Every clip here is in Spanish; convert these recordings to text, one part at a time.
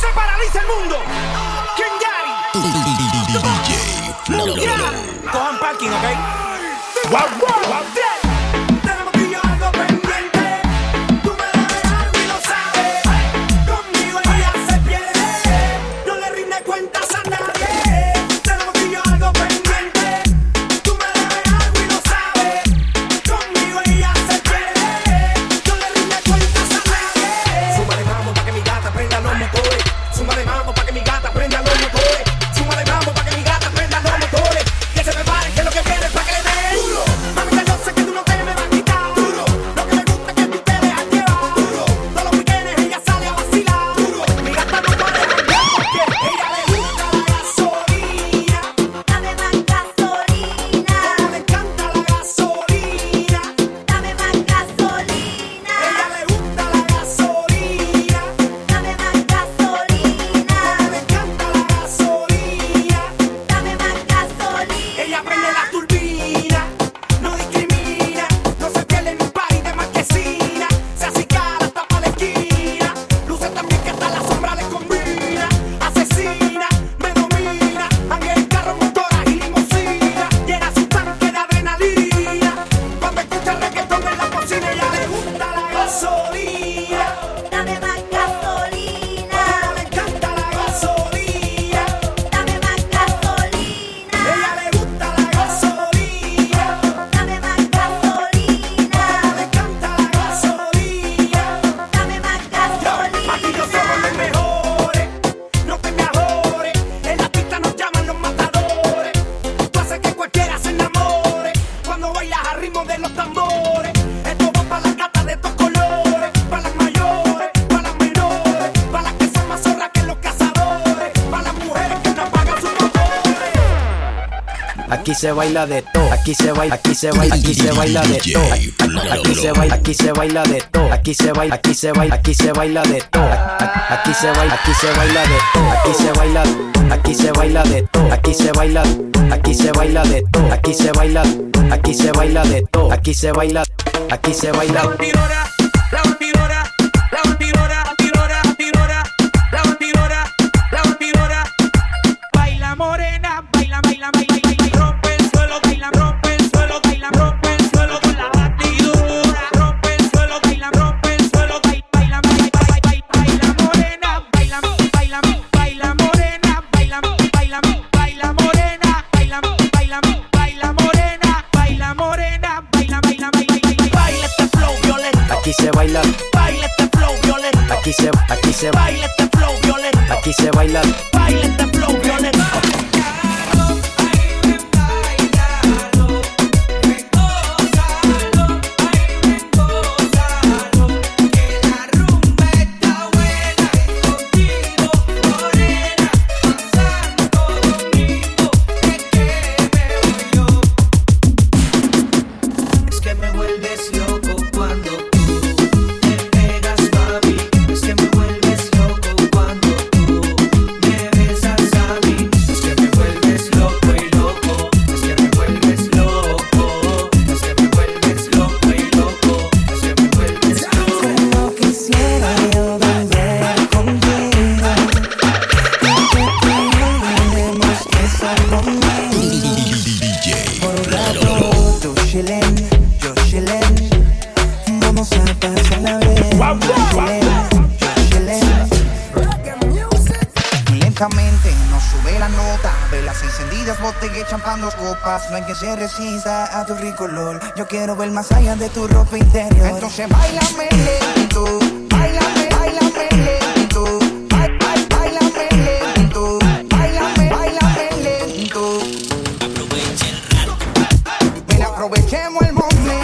Se paraliza el mundo. ¿Quién Mundial. Cojan parking, ¿ok? Wow, wow, se baila de todo. Aquí se baila, aquí se baila, aquí se baila de todo. Aquí se baila, aquí se baila de todo. Aquí se baila, aquí se baila, aquí se baila de todo. Aquí se baila, aquí se baila de todo. Aquí se baila, aquí se baila de todo. Aquí se baila, aquí se baila de todo. Aquí se baila, aquí se baila de todo. Aquí se baila, aquí se baila. No hay que se resista a tu rico olor. Yo quiero ver más allá de tu ropa interior. Entonces bailame lento, moment.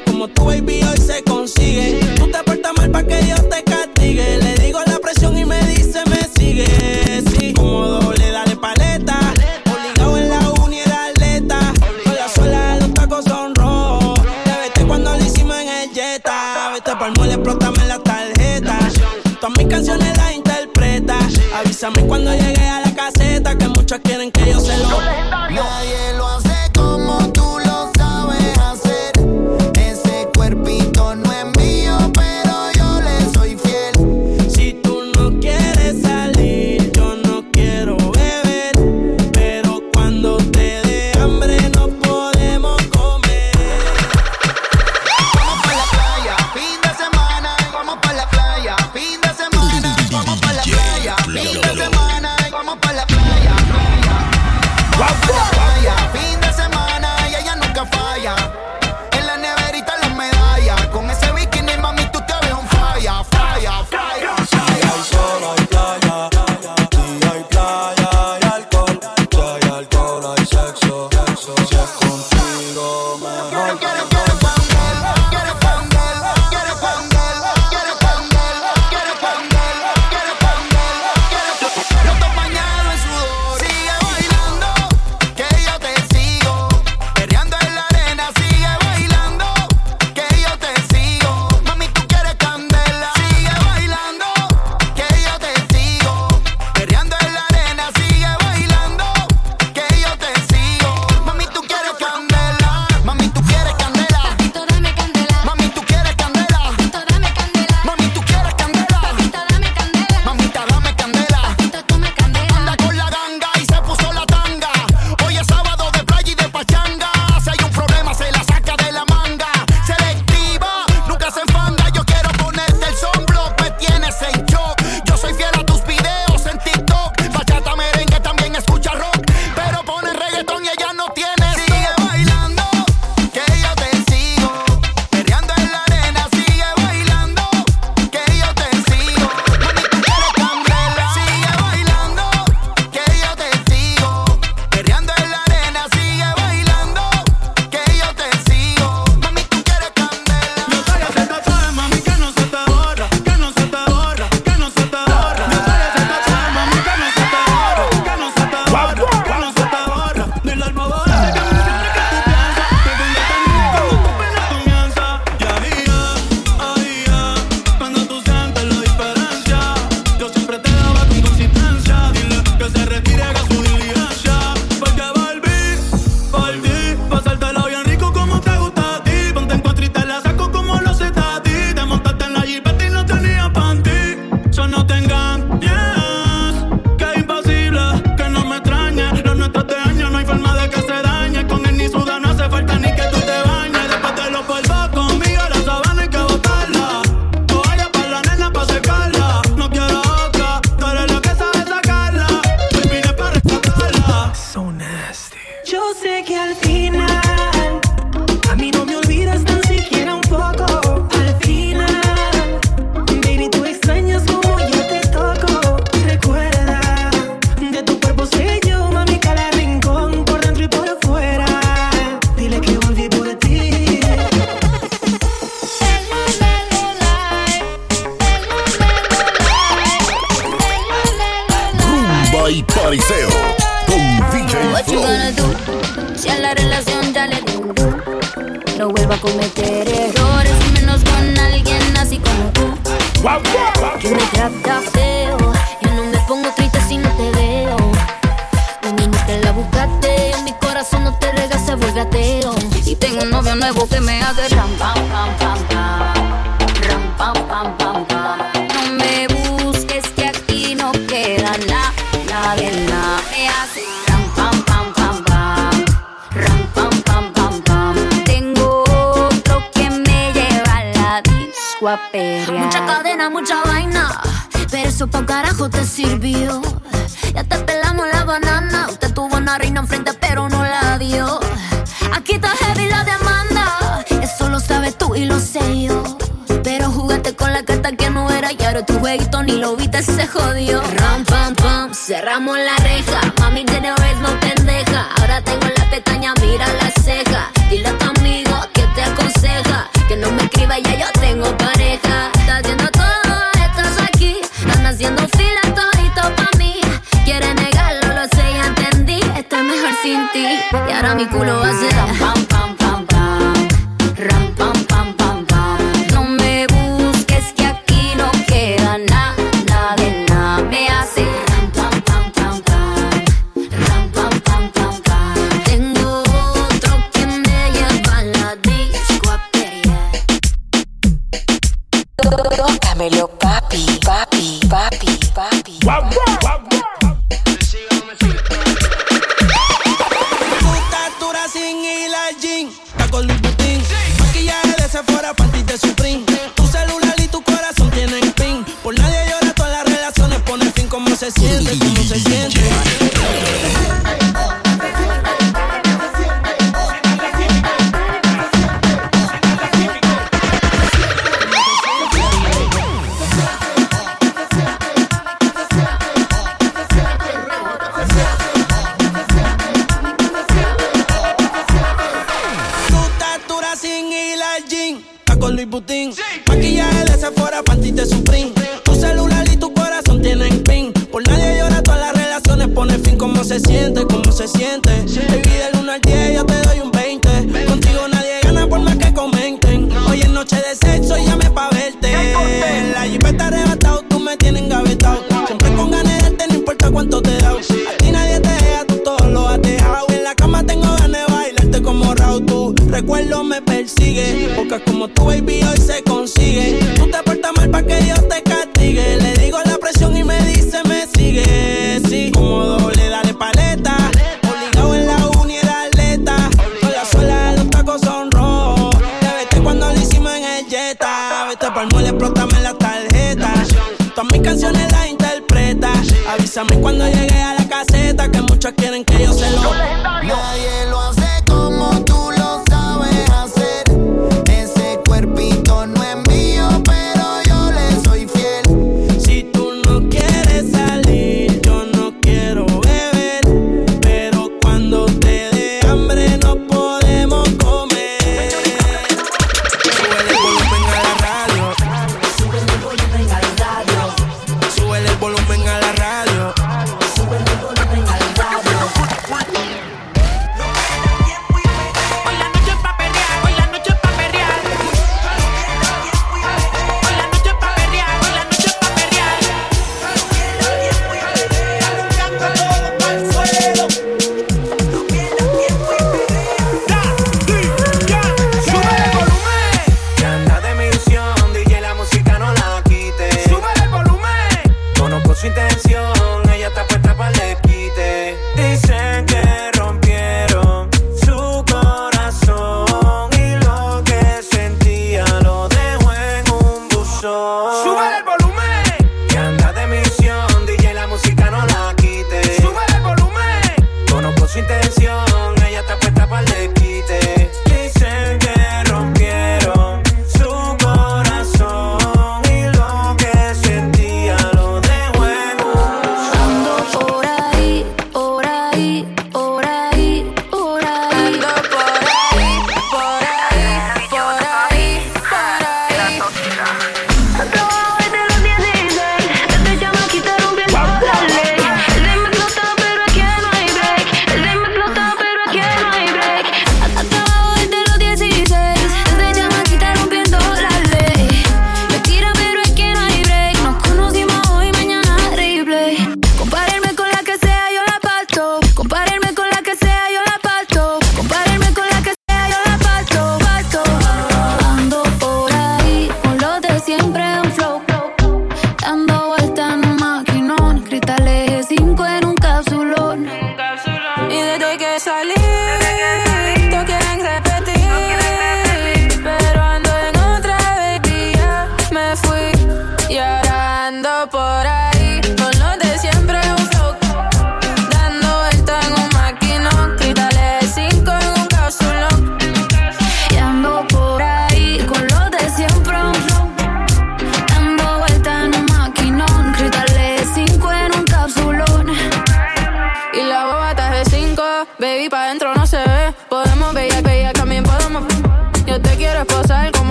Como tu baby hoy se consigue. Tú te portas mal para que Dios te castigue. Le digo la presión y me dice me sigue. Sí, como doble, dale paleta. Obligado en la uni era atleta. Con la suela los tacos son rojos. Te vete cuando lo hicimos en el Jetta. Vete pa'l mole, explótame la tarjeta. Todas mis canciones las interpreta. Avísame cuando llegue Mucha cadena, mucha vaina, pero eso pa' carajo te sirvió. Ya te pelamos la banana, usted tuvo una reina enfrente pero no la dio. Aquí está heavy la demanda, eso lo sabes tú y lo sé yo. Pero jugaste con la carta que no era y ahora tu jueguito ni lo viste, se jodió. Ram, pam, pam, cerramos la reja. Mami, tiene no pendeja. Ahora tengo la pestaña, mira la ceja. Dile a tu amigo que te aconseja que no me escriba, ya yo tengo pareja. para mi culo. Avísame cuando llegue a la caseta que muchos quieren que yo se lo. Nadie show.